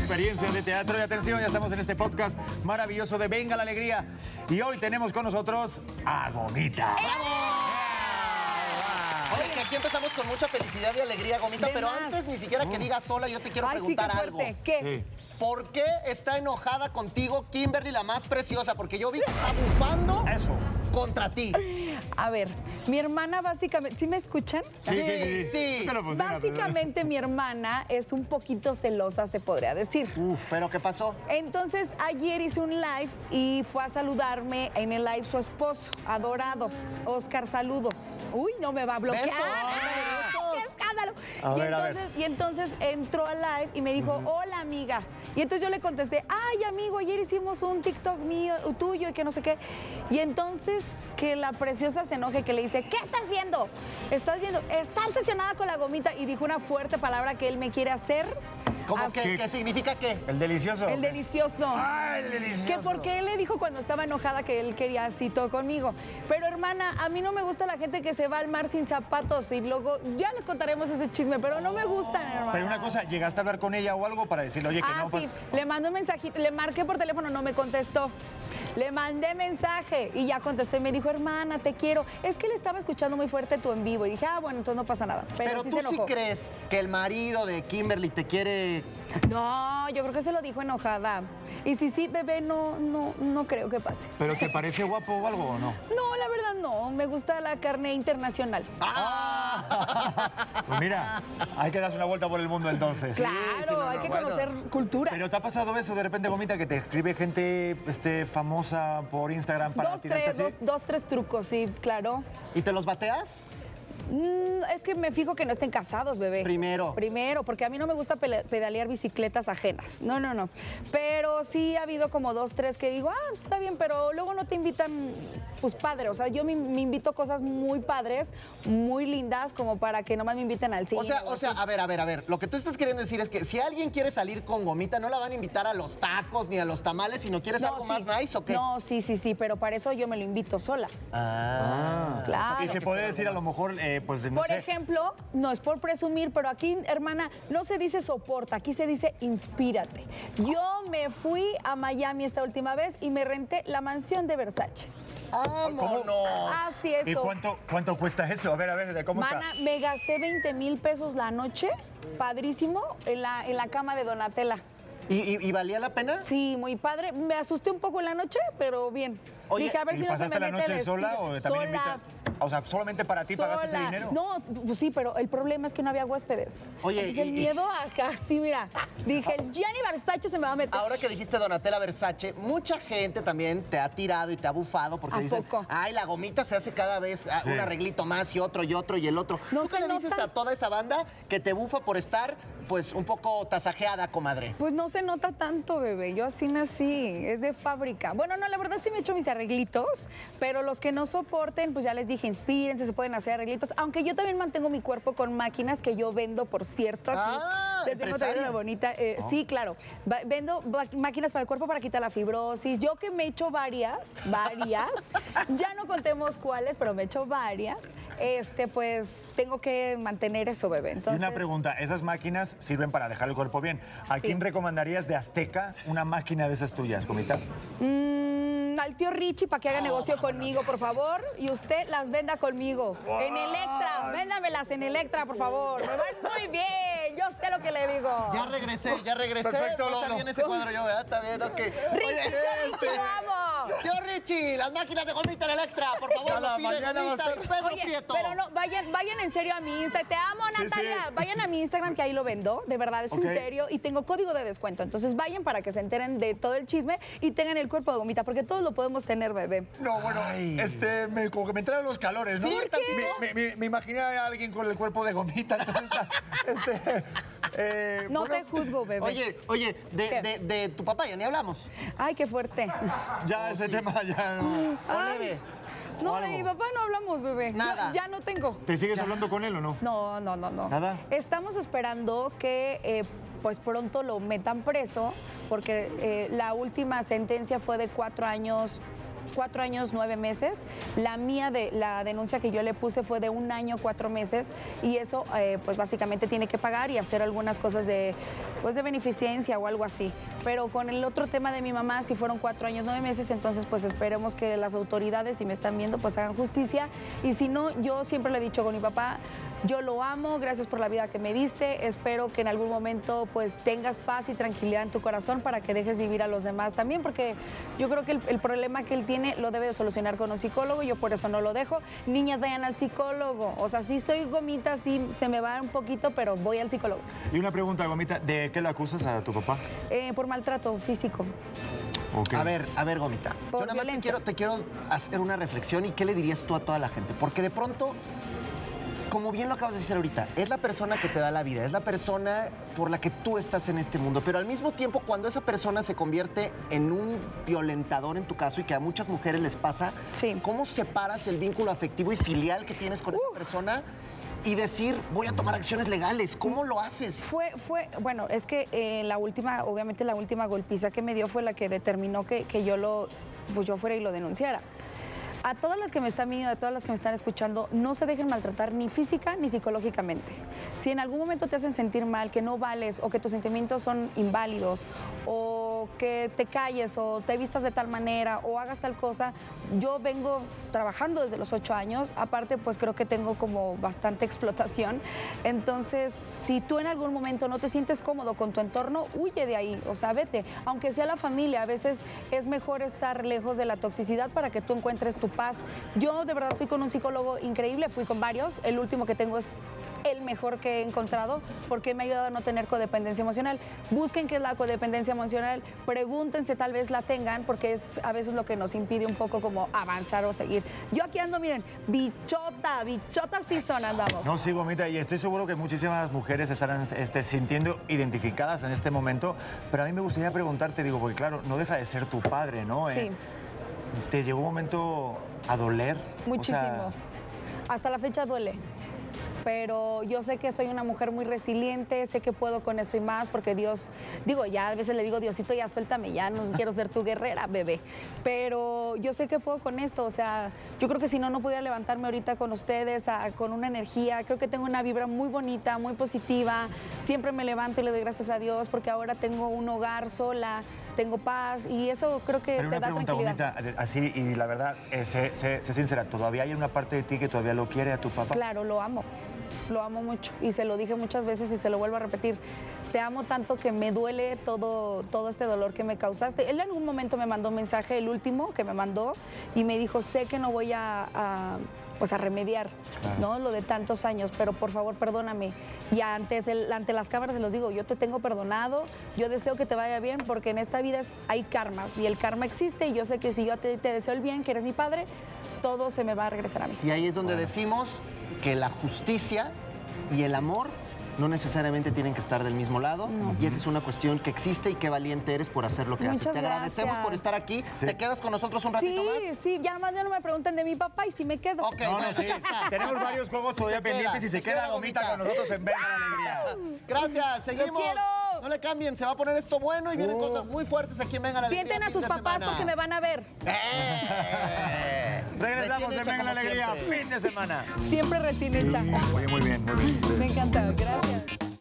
experiencia de teatro. Y atención, ya estamos en este podcast maravilloso de Venga la Alegría. Y hoy tenemos con nosotros a Gomita. Oye, que aquí empezamos con mucha felicidad y alegría, Gomita, De pero más. antes ni siquiera que digas sola, yo te quiero Ay, sí, preguntar qué algo. fuerte. ¿Qué? ¿Por qué está enojada contigo Kimberly, la más preciosa? Porque yo vi que está bufando Eso. Contra ti. A ver, mi hermana básicamente, ¿sí me escuchan? Sí, sí, sí. sí. Pues, Básicamente mi hermana es un poquito celosa, se podría decir. Uf, ¿pero qué pasó? Entonces ayer hice un live y fue a saludarme en el live su esposo, adorado. Oscar, saludos. Uy, no me va a bloquear. Besos, ¡Ah! besos. ¡Qué escándalo! A y, ver, a ver. entonces, y entonces entró al live y me dijo, hola amiga. Y entonces yo le contesté, ay amigo, ayer hicimos un TikTok mío, tuyo y que no sé qué. Y entonces que la preciosa se enoje, que le dice, ¿qué estás viendo? ¿Estás viendo? Está obsesionada con la gomita y dijo una fuerte palabra que él me quiere hacer. ¿Cómo Así- que, qué significa qué? El delicioso. El delicioso. ¡Ay, el delicioso! Que porque él le dijo cuando estaba enojada que él quería así todo conmigo. Pero hermana, a mí no me gusta la gente que se va al mar sin zapatos y luego ya les contaremos ese chisme, pero no me gustan, hermana. Pero una cosa, ¿llegaste a hablar con ella o algo para decirle, oye, que Ah, no? sí, pa- le mandé un mensajito, le marqué por teléfono, no me contestó. Le mandé mensaje y ya contestó y me dijo, hermana, te quiero. Es que le estaba escuchando muy fuerte tu en vivo. Y dije, ah, bueno, entonces no pasa nada. Pero, Pero, sí tú se sí crees que el marido de Kimberly te quiere... No, yo creo que se lo dijo enojada. Y si sí, bebé, no, no, no creo que pase. ¿Pero te parece guapo o algo o no? No, la verdad no. Me gusta la carne internacional. Pues mira, hay que darse una vuelta por el mundo entonces. claro, sí, no, hay no, que bueno. conocer cultura. Pero te ha pasado eso de repente, Gomita, que te escribe gente este, famosa por Instagram para Dos, tres, dos, dos, tres trucos, sí, claro. ¿Y te los bateas? Mm, es que me fijo que no estén casados, bebé. Primero. Primero, porque a mí no me gusta pedalear bicicletas ajenas. No, no, no. Pero sí ha habido como dos, tres que digo, ah, pues está bien, pero luego no te invitan, pues padre. O sea, yo me, me invito cosas muy padres, muy lindas, como para que nomás me inviten al cine. O sea, o o sea, a ver, a ver, a ver. Lo que tú estás queriendo decir es que si alguien quiere salir con Gomita, no la van a invitar a los tacos ni a los tamales, sino quieres No, algo sí. más nice o qué? No, sí, sí, sí, pero para eso yo me lo invito sola. Ah. Claro. Y se puede decir a lo mejor, eh, pues, de, no Por sé, ejemplo, no es por presumir, pero aquí, hermana, no se dice soporta, aquí se dice inspírate. Yo me fui a Miami esta última vez y me renté la mansión de Versace. ¡Vámonos! Así es. ¿Y cuánto, cuánto cuesta eso? A ver, a ver, ¿de cómo Mana, está? me gasté 20 mil pesos la noche, padrísimo, en la, en la cama de Donatella. ¿Y, y- y valía la pena? Sí, muy padre. Me asusté un poco en la noche, pero bien. Oye, Dije, a ver ¿Y si no se me la mete noche el sola o también Sola. O sea, solamente para ti pagaste ese Sola. dinero. No, pues sí, pero el problema es que no había huéspedes. Oye, Entonces, y- el y- miedo acá, sí, mira. Dije, el Gianni Versace se me va a meter. Ahora que dijiste Donatella Versace, mucha gente también te ha tirado y te ha bufado porque ¿A dicen, poco? ay, la gomita se hace cada vez ah, Sí. un arreglito más y otro y otro y el otro. No ¿Tú qué le dices a toda esa banda que te bufa por estar, pues, un poco tasajeada, comadre? Pues no se nota tanto, bebé. Yo así nací. Es de fábrica. Bueno, no, la verdad sí me he hecho mis arreglitos, pero los que no soporten, pues ya les dije, inspírense, se pueden hacer arreglitos. Aunque yo también mantengo mi cuerpo con máquinas que yo vendo, por cierto. Aquí. Ah, Les tengo también una bonita. eh, Sí, claro. Va- vendo máquinas para el cuerpo para quitar la fibrosis. Yo que me he hecho varias, varias. ya no contemos cuáles, pero me he hecho varias. Este, pues tengo que mantener eso, bebé. Y Entonces, una pregunta, esas máquinas sirven para dejar el cuerpo bien. ¿A Sí. quién recomendarías de Azteca una máquina de esas tuyas, Gomita? Mm, al tío Richie para que haga negocio conmigo, por favor. Y usted las venda conmigo. En Electra. Véndamelas en Electra, por favor. Me van muy bien. Lo que le digo. Ya regresé, ya regresé. Perfecto, no Lolo. salí en ese cuadro yo, ¿verdad? Está bien, ok. Richie, Richie. Tío Richie, las máquinas de gomita en Electra, por favor, lo pide mañana va a Gomita y Pedro Oye, Prieto. pero no, vayan, vayan en serio a mi Insta. Te amo, Sí, Natalia. sí. Vayan a mi Instagram que ahí lo vendo. De verdad, es Ok. en serio. Y tengo código de descuento. Entonces vayan para que se enteren de todo el chisme y tengan el cuerpo de gomita, porque todos lo podemos tener, bebé. No, bueno, este, me, como que me entraron los calores, ¿no? Sí, ¿por qué? Me, me- me imaginé a alguien con el cuerpo de gomita. entonces, este, eh, No bueno, te juzgo, bebé. Oye, oye, de, ¿Qué? de- de tu papá ya ni hablamos. Ay, qué fuerte. Ya ese tema ya no. Ay. De mi papá no hablamos, bebé. Nada. Ya no tengo. ¿Te sigues hablando con él o no? No, no, no, no. ¿Nada? Estamos esperando que eh, pues pronto lo metan preso, porque eh, la última sentencia fue de cuatro años cuatro años, nueve meses. La mía, de la denuncia que yo le puse fue de un año, cuatro meses. Y eso, eh, pues básicamente tiene que pagar y hacer algunas cosas de, pues, de beneficencia o algo así. Pero con el otro tema de mi mamá, si fueron cuatro años, nueve meses, entonces pues esperemos que las autoridades, si me están viendo, pues hagan justicia. Y si no, yo siempre le he dicho con mi papá, yo lo amo, gracias por la vida que me diste, espero que en algún momento pues tengas paz y tranquilidad en tu corazón para que dejes vivir a los demás también, porque yo creo que el, el problema que él tiene lo debe de solucionar con un psicólogo, yo por eso no lo dejo. Niñas, vayan al psicólogo, o sea, sí soy gomita, sí se me va un poquito, pero voy al psicólogo. Y una pregunta, Gomita, ¿de qué le acusas a tu papá? Eh, por maltrato físico. A ver, a ver, Gomita. Por Yo nada más te quiero, te quiero hacer una reflexión y qué le dirías tú a toda la gente. Porque de pronto, como bien lo acabas de decir ahorita, es la persona que te da la vida, es la persona por la que tú estás en este mundo. Pero al mismo tiempo, cuando esa persona se convierte en un violentador en tu caso y que a muchas mujeres les pasa, Sí. ¿cómo separas el vínculo afectivo y filial que tienes con esa persona? Y decir, voy a tomar acciones legales. ¿Cómo lo haces? Fue, fue, bueno, es que eh, la última, obviamente la última golpiza que me dio fue la que determinó que, que yo lo, pues yo fuera y lo denunciara. A todas las que me están viendo, a todas las que me están escuchando, no se dejen maltratar ni física ni psicológicamente. Si en algún momento te hacen sentir mal, que no vales o que tus sentimientos son inválidos o que te calles o te vistas de tal manera o hagas tal cosa, yo vengo trabajando desde los ocho años, aparte pues creo que tengo como bastante explotación, entonces si tú en algún momento no te sientes cómodo con tu entorno, huye de ahí, o sea, vete, aunque sea la familia, a veces es mejor estar lejos de la toxicidad para que tú encuentres tu paz. Yo de verdad fui con un psicólogo increíble, fui con varios, el último que tengo es el mejor que he encontrado porque me ha ayudado a no tener codependencia emocional. Busquen qué es la codependencia emocional, pregúntense, tal vez la tengan, porque es a veces lo que nos impide un poco como avanzar o seguir. Yo aquí ando, miren, bichota, bichota sí son andamos. No, sí, Gomita, y estoy seguro que muchísimas mujeres estarán este, sintiendo identificadas en este momento, pero a mí me gustaría preguntarte, digo, porque claro, no deja de ser tu padre, ¿no? Sí. Eh, ¿Te llegó un momento a doler? O Muchísimo. sea, Hasta la fecha duele. Pero yo sé que soy una mujer muy resiliente, sé que puedo con esto y más, porque Dios, digo, ya a veces le digo, Diosito, ya suéltame, ya no quiero ser tu guerrera, bebé. Pero yo sé que puedo con esto, o sea, yo creo que si no, no pudiera levantarme ahorita con ustedes, a- con una energía. Creo que tengo una vibra muy bonita, muy positiva. Siempre me levanto y le doy gracias a Dios, porque ahora tengo un hogar sola, tengo paz, y eso creo que Pero te una da pregunta, tranquilidad. Gomita, así, y la verdad, eh, sé, sé- sé sincera, ¿todavía hay una parte de ti que todavía lo quiere a tu papá? Claro, lo amo. Lo amo mucho. Y se lo dije muchas veces y se lo vuelvo a repetir. Te amo tanto que me duele todo, todo este dolor que me causaste. Él en algún momento me mandó un mensaje, el último que me mandó, y me dijo, sé que no voy a, a, pues a remediar Claro. ¿no? lo de tantos años, pero por favor perdóname. Y antes, el- ante las cámaras se los digo, yo te tengo perdonado, yo deseo que te vaya bien, porque en esta vida es- hay karmas y el karma existe y yo sé que si yo te, te deseo el bien, que eres mi padre, todo se me va a regresar a mí. Y ahí es donde decimos que la justicia y el amor no necesariamente tienen que estar del mismo lado. Y esa es una cuestión que existe y qué valiente eres por hacer lo que haces. Te agradecemos gracias. por estar aquí. Sí. ¿Te quedas con nosotros un ratito Sí, más? sí, ya más ya no me preguntan de mi papá y si me quedo. Ok, No, sí. Tenemos varios juegos todavía pendientes y se, se queda, queda Gomita Gomita. con nosotros en Venga la Alegría. Gracias, seguimos. quiero. No le cambien, se va a poner esto bueno y vienen Uh. cosas muy fuertes aquí en Venga la Alegría, Sienten a sus papás semana. porque me van a ver. ¡Eh! Regresamos en Venga la Alegría, siempre. fin de semana. Siempre recién hecha. Oye, muy bien, muy bien. Me encanta, gracias.